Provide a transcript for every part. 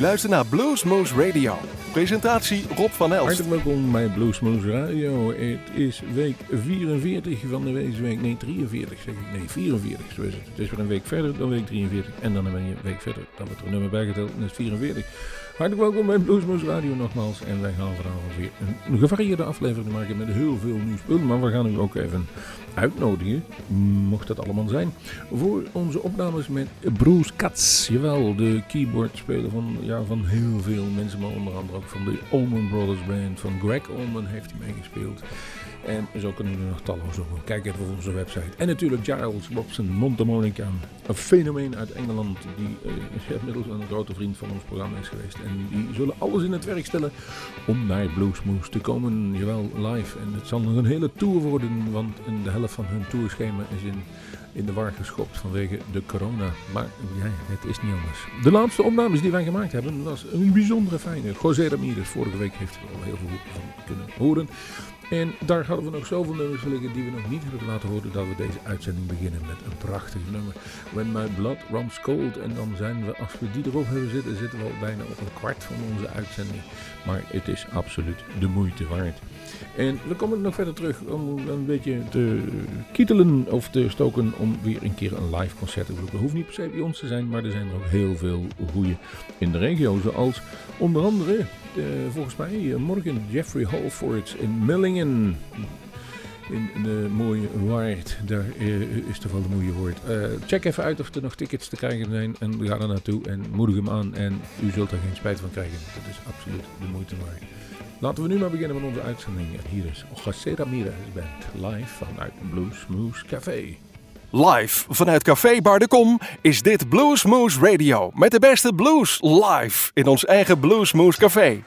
luistert naar Bluesmoose Radio. Presentatie Rob van Elst. Hartelijk welkom bij Bluesmoose Radio. Het is week 44 van de week. Nee, 43 zeg ik. Nee, 44 zo is het. Het is weer een week verder dan week 43. En dan een week verder. Dan wordt er een nummer bijgeteld en dat is 44. Hartelijk welkom bij Bluesmoose Radio nogmaals. En wij gaan vanavond weer een gevarieerde aflevering maken met heel veel nieuws. Maar we gaan u ook even uitnodigen, mocht dat allemaal zijn, voor onze opnames met Bruce Katz. Jawel, de keyboardspeler van, ja, van heel veel mensen, maar onder andere ook van de Allman Brothers Band. Van Greg Allman heeft hij meegespeeld. En zo kunnen we nog talloze over. Kijk even op onze website. En natuurlijk Giles Robson, Montemonica. Een fenomeen uit Engeland die uh, inmiddels een grote vriend van ons programma is geweest. En die zullen alles in het werk stellen om naar Bluesmoose te komen. Jawel, live. En het zal nog een hele tour worden, want de helft van hun tourschema is in in de war geschopt vanwege de corona. Maar ja, het is niet anders. De laatste opnames die wij gemaakt hebben was een bijzondere fijne. José Ramirez, vorige week heeft er al heel veel van kunnen horen. En daar hadden we nog zoveel nummers liggen die we nog niet hebben laten horen dat we deze uitzending beginnen met een prachtig nummer. When My Blood Runs Cold. En dan zijn we, als we die erop hebben zitten, zitten we al bijna op een kwart van onze uitzending. Maar het is absoluut de moeite waard. En we komen nog verder terug om een beetje te kietelen of te stoken om weer een keer een live concert te doen. Dat hoeft niet per se bij ons te zijn, maar er zijn er ook heel veel goede in de regio. Zoals onder andere, volgens mij, morgen Jeffrey Halford in Millingen in de mooie waard. Daar uh, is toch wel de mooie woord. Check even uit of er nog tickets te krijgen zijn. En ga er naartoe en moedig hem aan. En u zult er geen spijt van krijgen. Dat is absoluut de moeite waard. Laten we nu maar beginnen met onze uitzending. En hier is José Ramirez Band live vanuit Blues Moose Café. Live vanuit Café Bar de Kom is dit Blues Moose Radio. Met de beste blues live in ons eigen Blues Moose Café.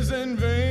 is in vain.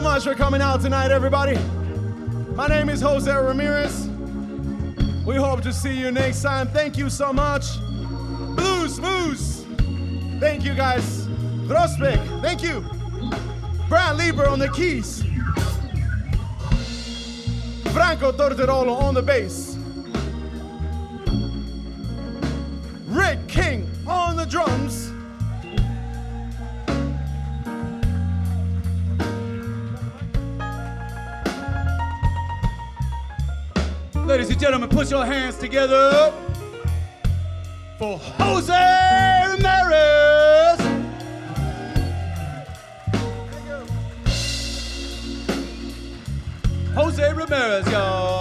so much for coming out tonight, everybody. My name is Jose Ramirez. We hope to see you next time. Thank you so much. Blues Moose. Thank you guys. Drospek, thank you. Brad Lieber on the keys. Franco Tortorolo on the bass. Rick King on the drums. and gentlemen, put your hands together for Jose Ramirez. Jose Ramirez, y'all.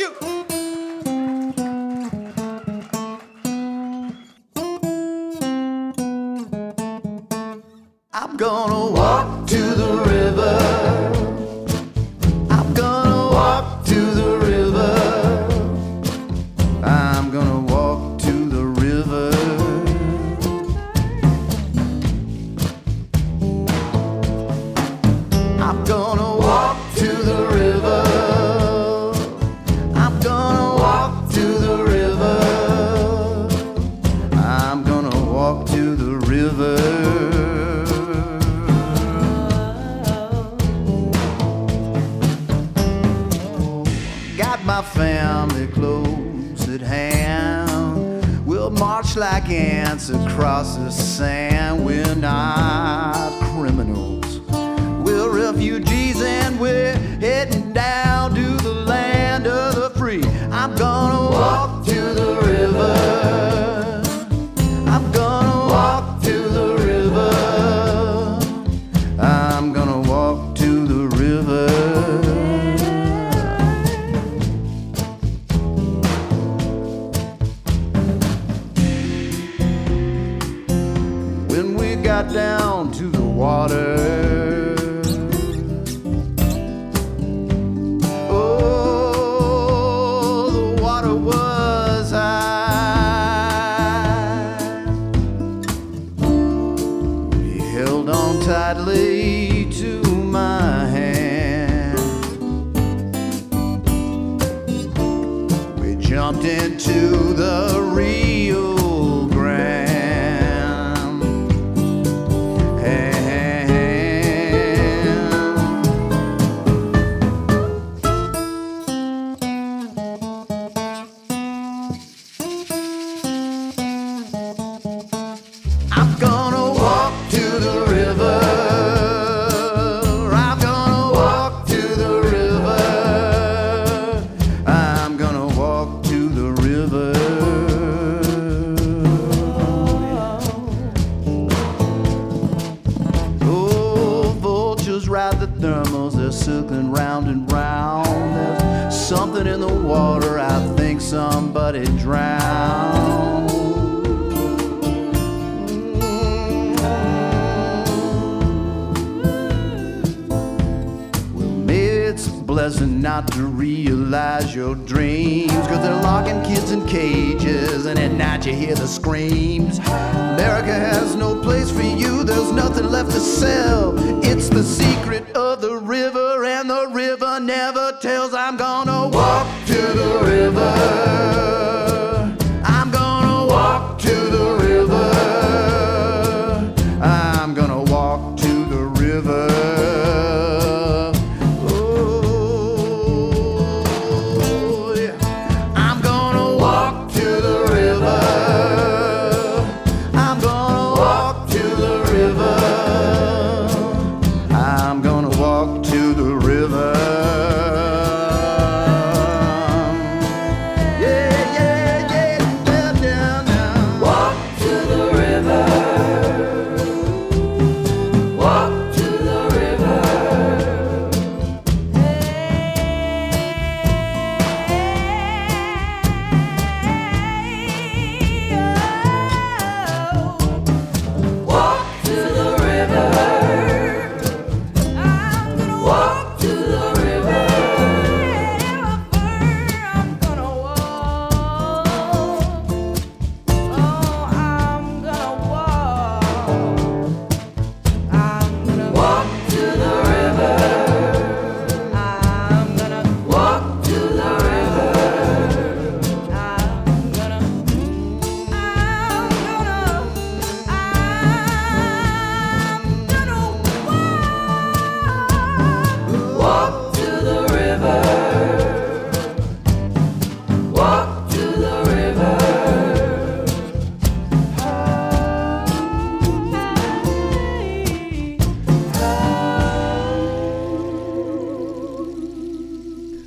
you. I'm gonna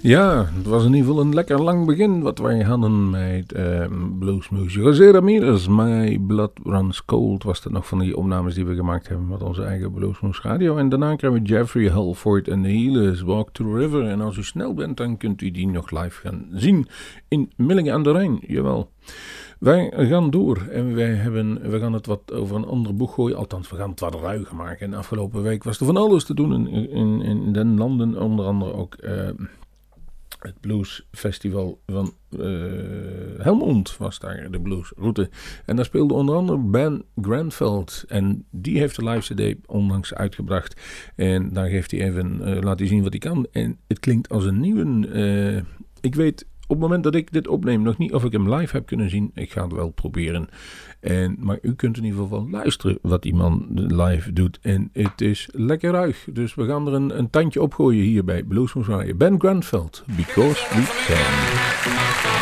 Ja, het was in ieder geval een lekker lang begin wat wij hadden met uh, Bluesmoose. José Ramirez, My Blood Runs Cold was dat nog van die opnames die we gemaakt hebben met onze eigen Bluesmoose Radio. En daarna krijgen we Jeffrey Halford en Healers Walk to the River. En als u snel bent, dan kunt u die nog live gaan zien in Millingen aan de Rijn, jawel. Wij gaan door en wij hebben, we gaan het wat over een ander boek gooien. Althans, we gaan het wat ruiger maken. En afgelopen week was er van alles te doen in, in, in den landen. Onder andere ook uh, het bluesfestival van uh, Helmond was daar, de bluesroute. En daar speelde onder andere Ben Granveld. En die heeft de live cd onlangs uitgebracht. En daar geeft hij even, uh, laat hij zien wat hij kan. En het klinkt als een nieuwe. Uh, ik weet op het moment dat ik dit opneem nog niet of ik hem live heb kunnen zien. Ik ga het wel proberen. En, maar u kunt in ieder geval luisteren wat die man live doet. En het is lekker ruig. Dus we gaan er een, een tandje op gooien hier bij Bluesmoes. Ben Granveld, Because We Can.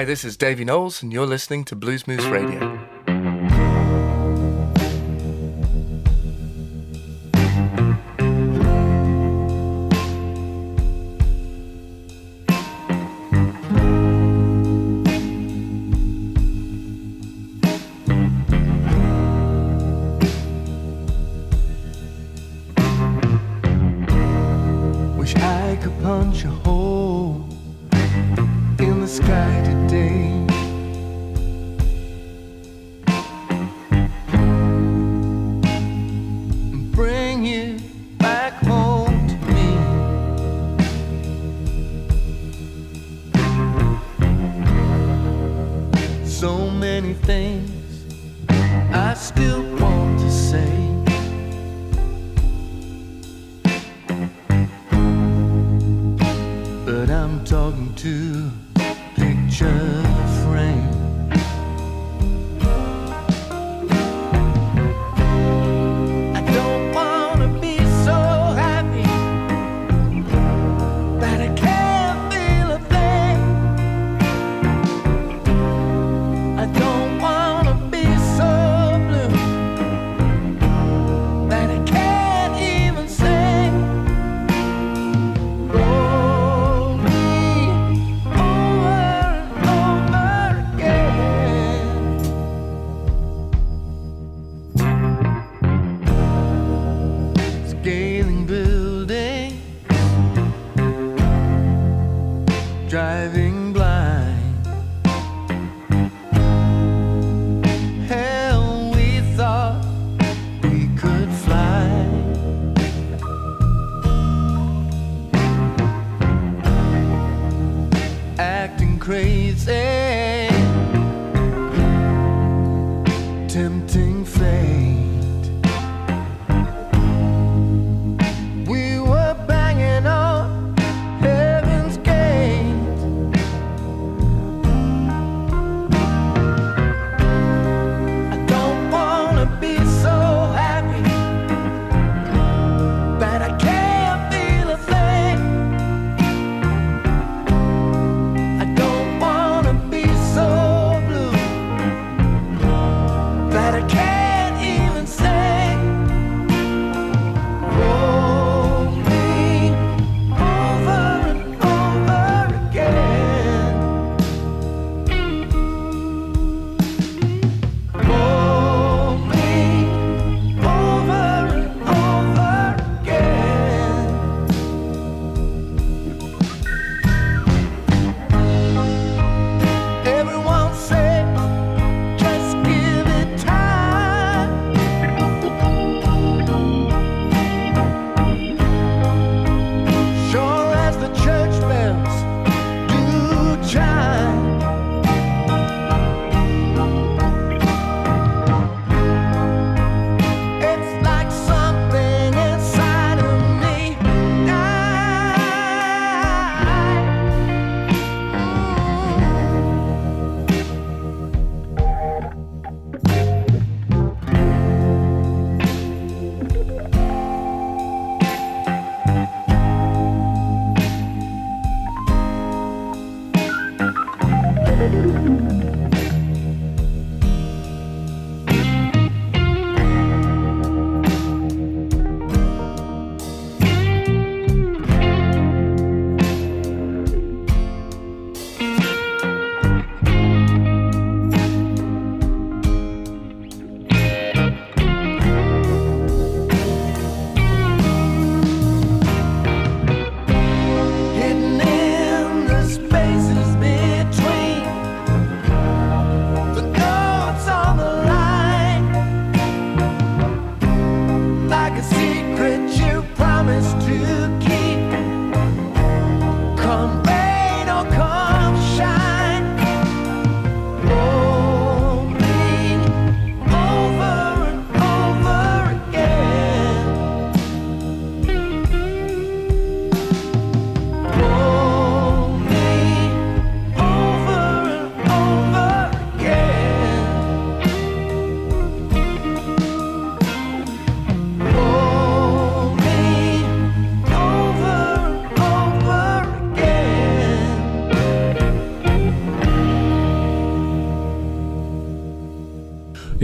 Hi, this is Davy Knowles, and you're listening to Blues Moose Radio.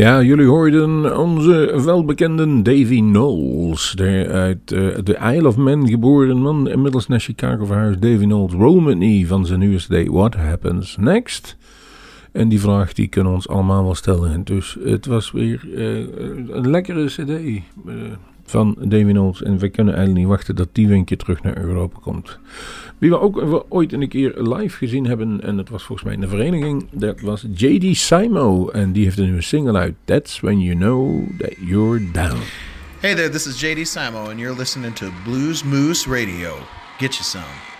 Ja, jullie hoorden onze welbekende Davy Knowles. De uit de Isle of Man geboren man, inmiddels naar Chicago verhuisd. Davy Knowles, Roll van zijn nieuwste CD What Happens Next. En die vraag die kunnen ons allemaal wel stellen. Dus het was weer uh, een lekkere CD uh, van Knowles. En we kunnen eigenlijk niet wachten dat die keer terug naar Europa komt. Wie we ook ooit een keer live gezien hebben, en dat was volgens mij in de vereniging, dat was J.D. Simo. En die heeft een nieuwe single uit, That's When You Know That You're Down. Hey there, this is J.D. Simo, and you're listening to Blues Moose Radio. Get you some.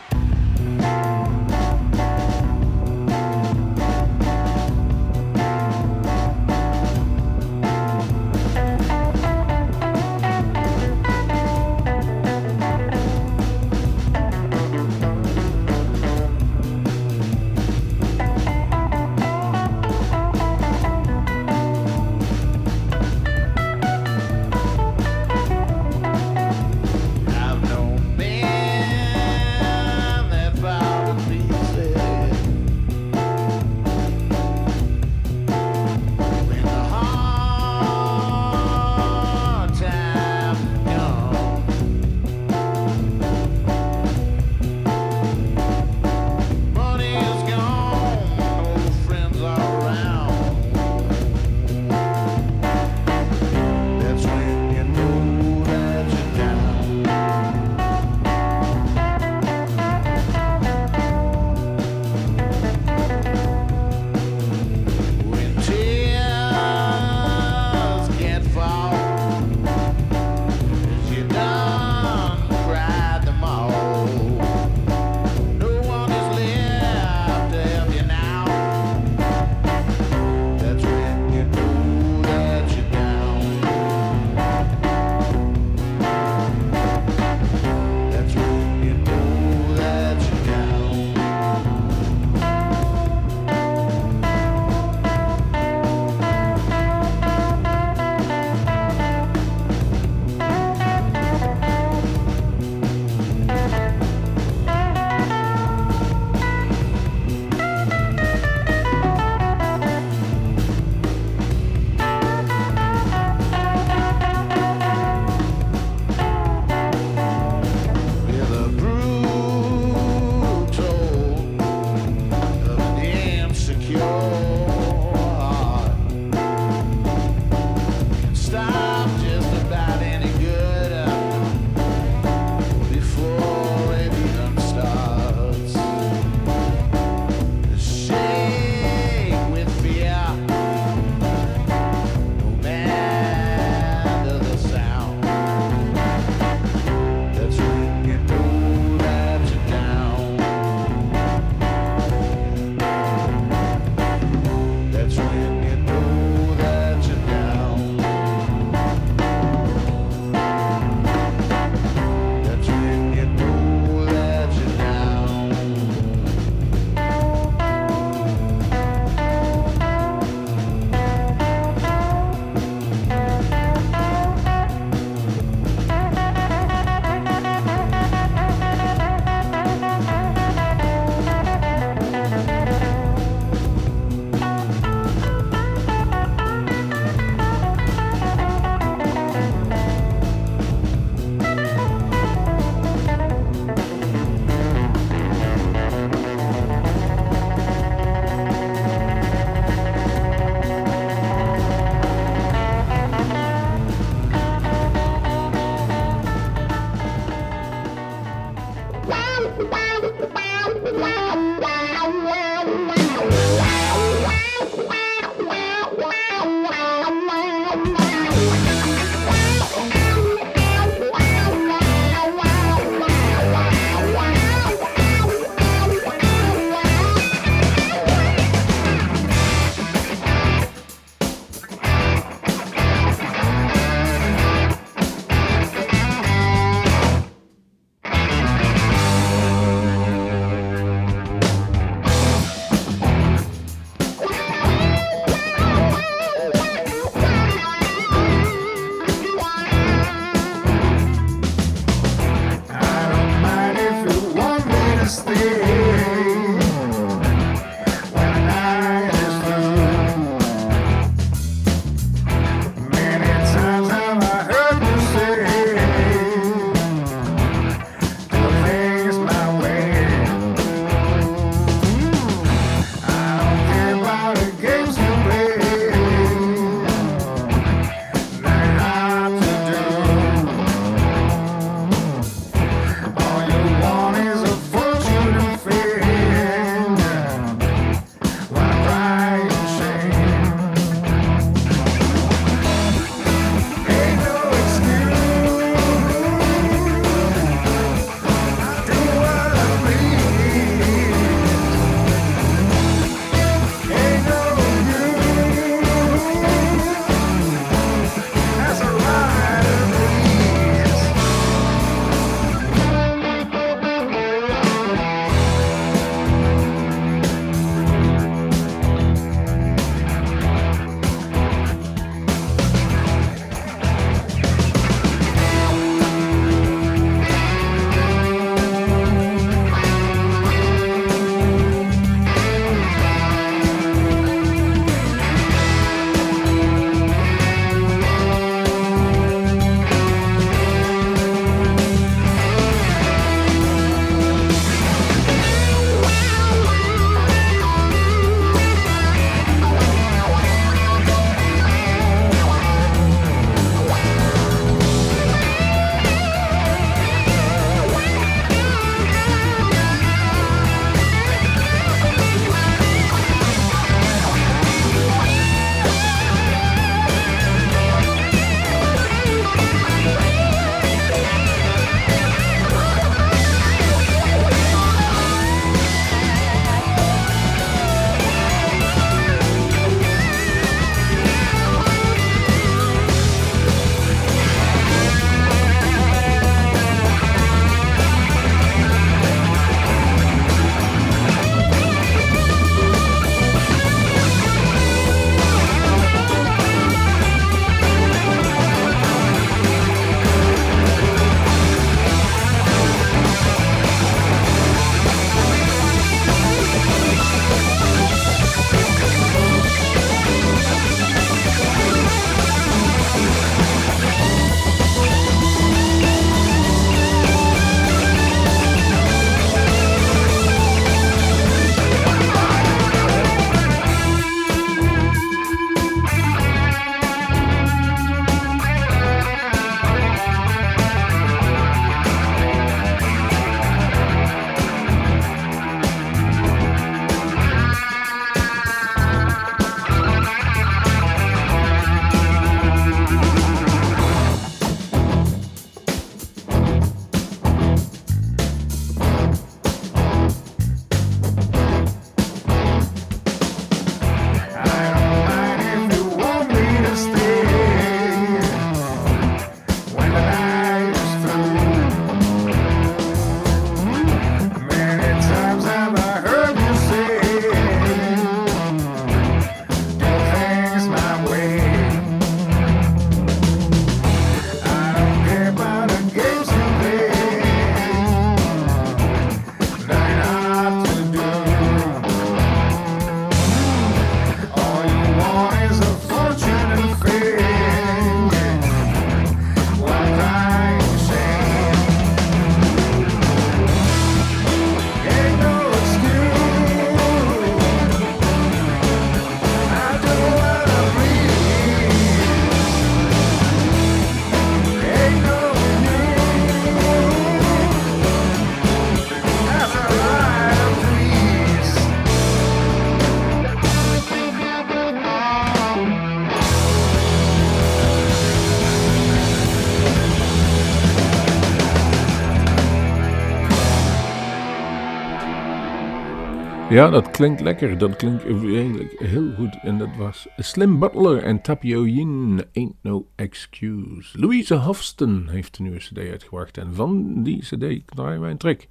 Ja, dat klinkt lekker. Dat klinkt eigenlijk heel goed. En dat was Slim Butler en Tapio Yin. Ain't no excuse. Louise Hofsten heeft een nieuwe cd uitgebracht. En van die cd draaien wij een trek.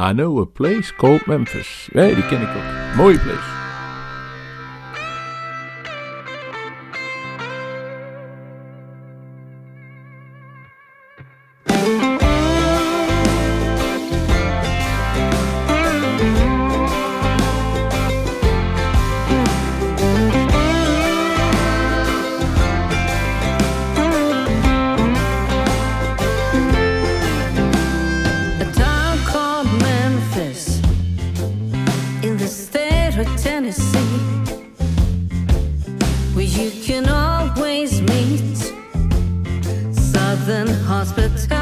I know a place called Memphis. Ja, die ken ik ook. Mooie place. than hospitality.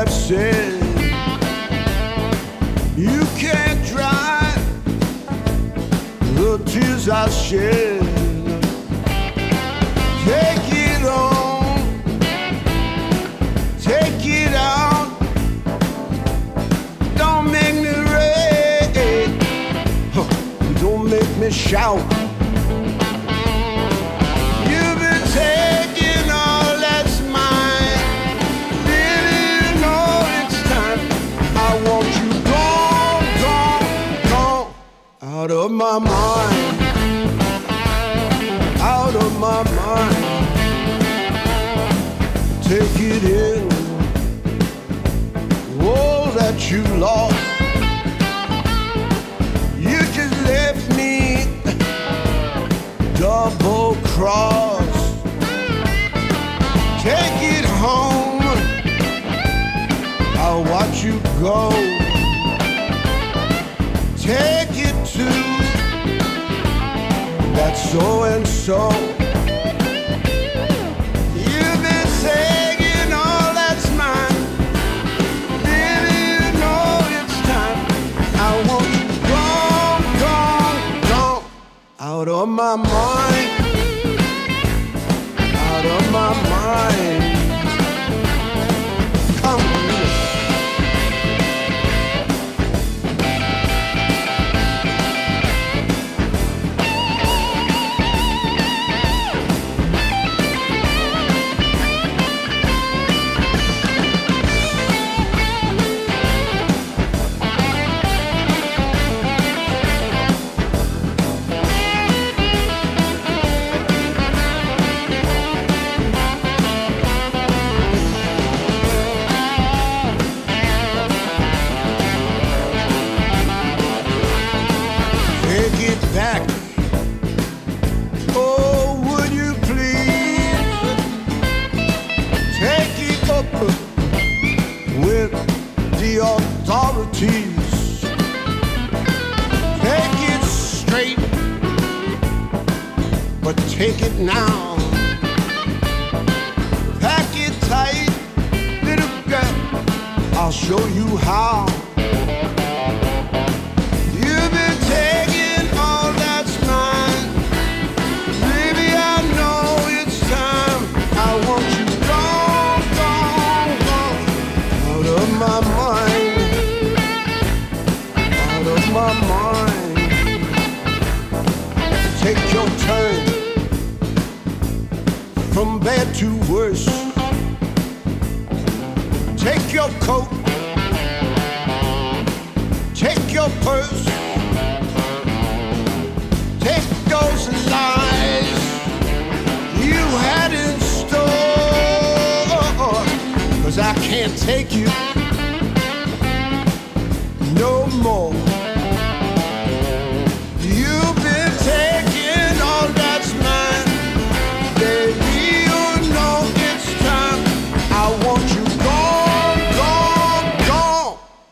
have said. You can't dry the tears I shed. Take it on, take it out. Don't make me red, huh. don't make me shout. of my mind. Out of my mind. Take it in. All that you lost. You just left me double cross. Take it home. I'll watch you go. Take that so and so.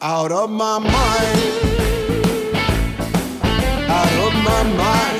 out of my mind, out of my mind.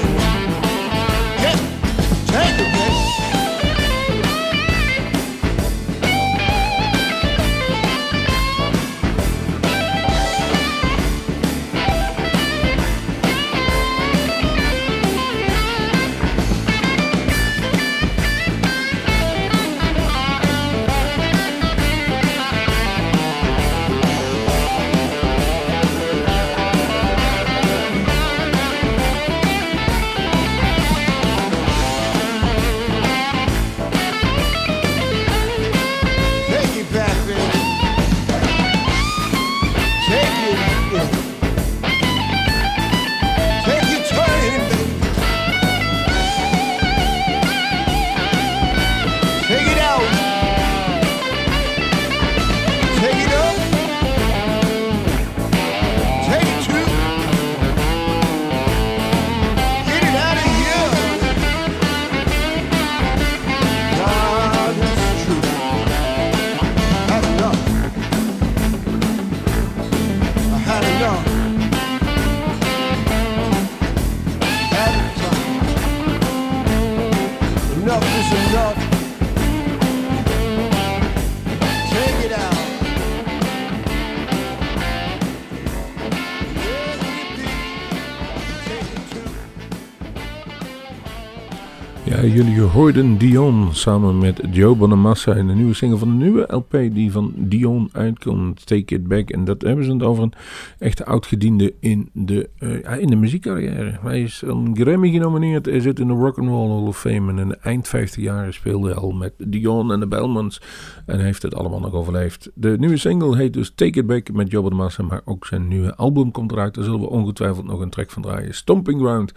Jullie hoorden Dion samen met Joe Bonamassa in de nieuwe single van de nieuwe LP die van Dion uitkomt, Take It Back. En dat hebben ze het over een echte oudgediende in de, eh, ja, in de muziekcarrière. Hij is een Grammy genomineerd, hij zit in de Rock and Roll Hall of Fame en in de eind 50 jaar speelde hij al met Dion en de Belmonts en heeft het allemaal nog overleefd. De nieuwe single heet dus Take It Back met Joe Bonamassa, maar ook zijn nieuwe album komt eruit. Daar zullen we ongetwijfeld nog een track van draaien. Stomping Ground.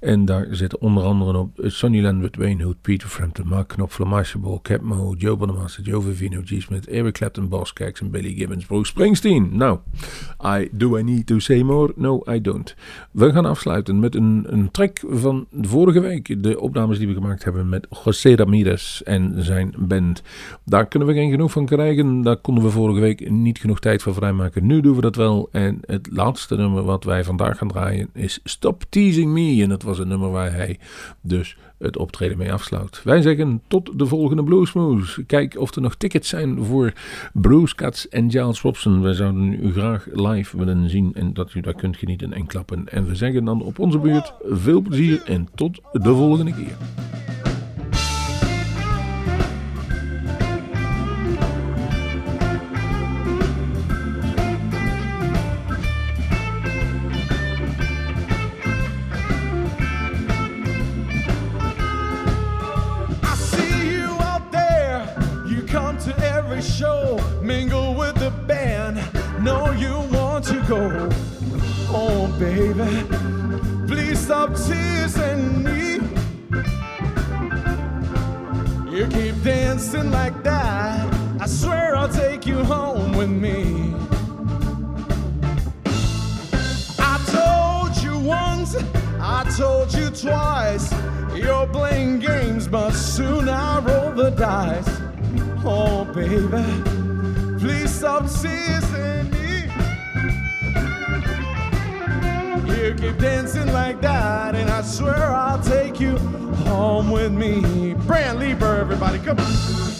En daar zitten onder andere op Sonny Landwood, Wayne Hood, Peter Frampton, Mark Knopfler, Marcia Ball, Cap Joe Bonamassa, Joe Vivino, G. Smith, Eric Clapton, Boss Cax en Billy Gibbons, Bruce Springsteen. Nou, I, do I need to say more? No, I don't. We gaan afsluiten met een, een track van vorige week. De opnames die we gemaakt hebben met José Ramirez en zijn band. Daar kunnen we geen genoeg van krijgen. Daar konden we vorige week niet genoeg tijd voor vrijmaken. Nu doen we dat wel. En het laatste nummer wat wij vandaag gaan draaien is Stop Teasing Me. En dat was een nummer waar hij dus het optreden mee afsluit. Wij zeggen tot de volgende Bluesmoose. Kijk of er nog tickets zijn voor Bruce en Giles Robson. Wij zouden u graag live willen zien en dat u daar kunt genieten en klappen. En we zeggen dan op onze buurt veel plezier en tot de volgende keer. Go. Oh, baby, please stop teasing me. You keep dancing like that. I swear I'll take you home with me. I told you once, I told you twice. You're playing games, but soon I roll the dice. Oh, baby, please stop teasing me. You keep dancing like that, and I swear I'll take you home with me. Brant Leeper, everybody, come on.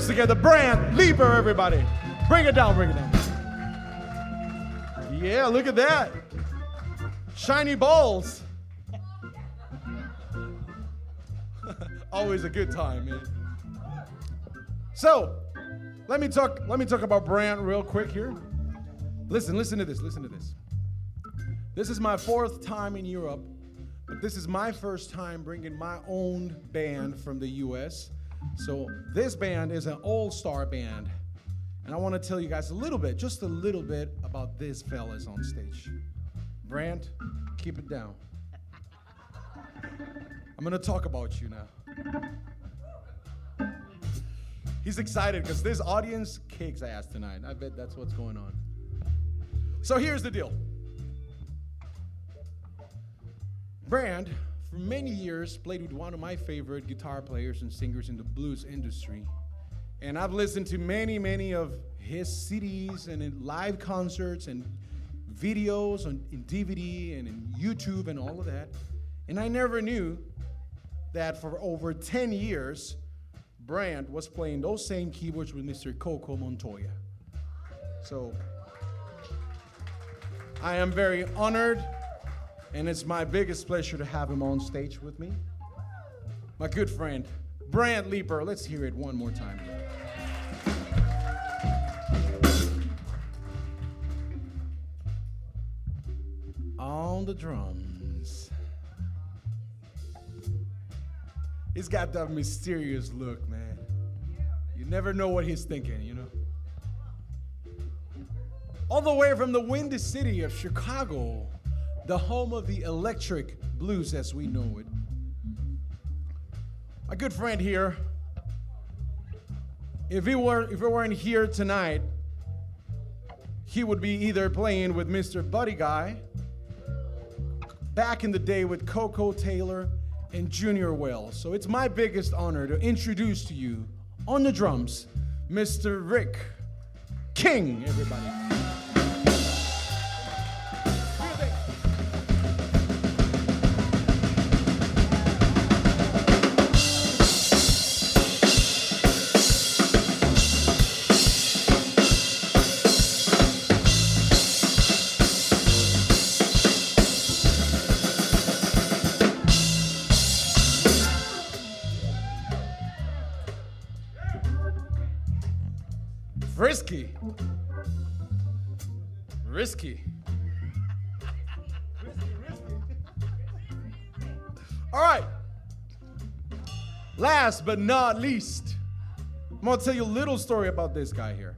Hands together. Brant Leeper, everybody. Bring it down, bring it down. Yeah, look at that. Shiny balls. Always a good time, man. So, let me talk let me talk about Brant real quick here. Listen, listen to this. Listen to this. This is my fourth time in Europe, but this is my first time bringing my own band from the US. So this band is an all-star band. And I want to tell you guys a little bit, just a little bit about this fellas on stage. Brant, keep it down. I'm to talk about you now. He's excited because this audience kicks ass tonight. I bet that's what's going on. So here's the deal. Brant, for many years, played with one of my favorite guitar players and singers in the blues industry. And I've listened to many, many of his CDs and live concerts and videos on in DVD and in YouTube and all of that. And I never knew that for over 10 years, Brant was playing those same keyboards with Mr. Coco Montoya. So I am very honored, and it's my biggest pleasure to have him on stage with me. My good friend, Brant Leeper. Let's hear it one more time. On the drums. He's got that mysterious look, man. You never know what he's thinking, you know? All the way from the windy city of Chicago, the home of the electric blues as we know it. My good friend here, if he were if he weren't here tonight, he would be either playing with Mr. Buddy Guy, back in the day with Koko Taylor and Junior Wells. So it's my biggest honor to introduce to you on the drums, Mr. Rick King, everybody. Last but not least, I'm gonna tell you a little story about this guy here.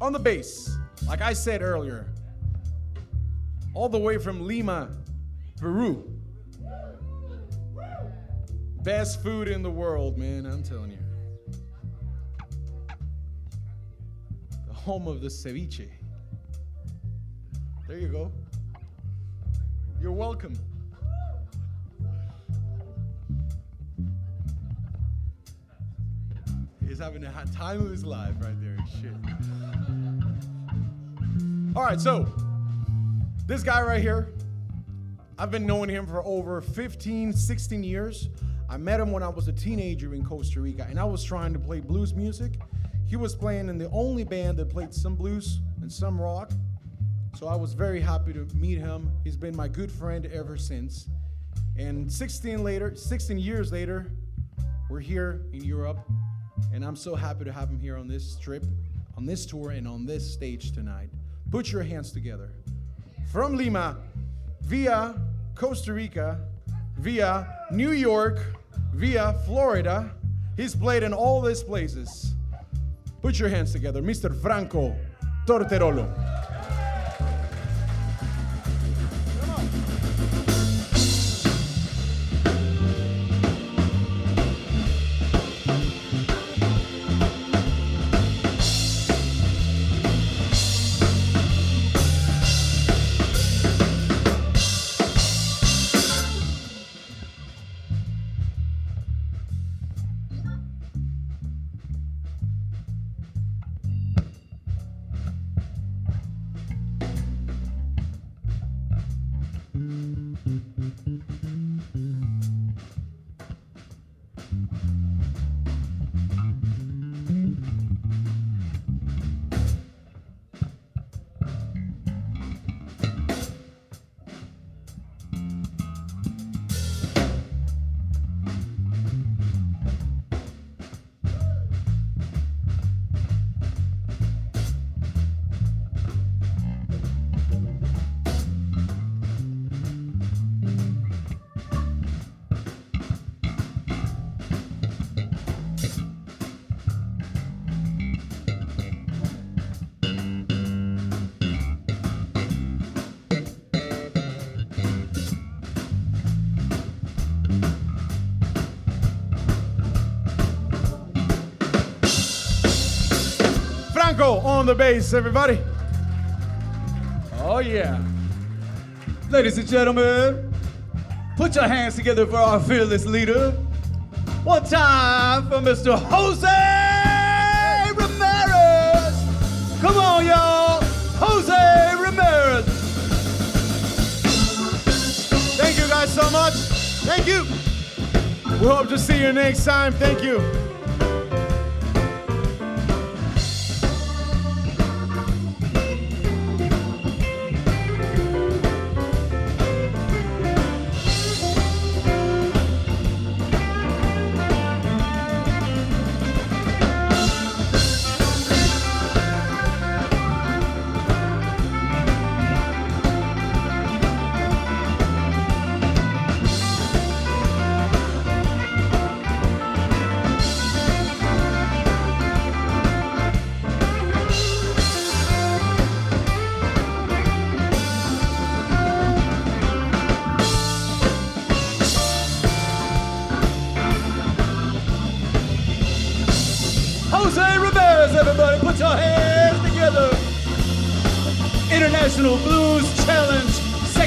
On the bass, like I said earlier, all the way from Lima, Peru. Best food in the world, man, I'm telling you. The home of the ceviche. There you go. You're welcome. Having a hot time of his life right there. Shit. All right, so this guy right here, I've been knowing him for over 15, 16 years. I met him when I was a teenager in Costa Rica, and I was trying to play blues music. He was playing in the only band that played some blues and some rock. So I was very happy to meet him. He's been my good friend ever since. And 16 later, 16 years later, we're here in Europe, and I'm so happy to have him here on this trip, on this tour, and on this stage tonight. Put your hands together. From Lima, via Costa Rica, via New York, via Florida, he's played in all these places. Put your hands together, Mr. Franco Torterolo. The bass, everybody. Oh, yeah. Ladies and gentlemen, put your hands together for our fearless leader. One time for Mr. Jose Ramirez. Come on, y'all. Jose Ramirez. Thank you guys so much. Thank you. We hope to see you next time. Thank you.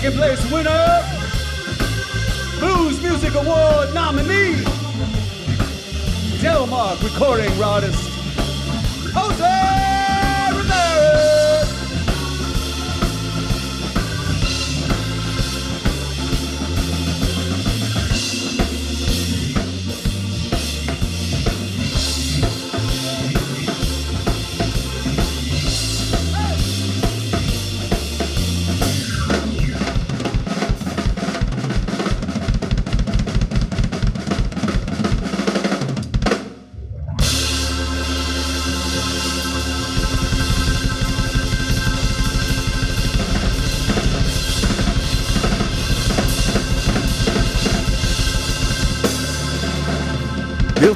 Second place winner, Blues Music Award nominee, Delmark recording artist,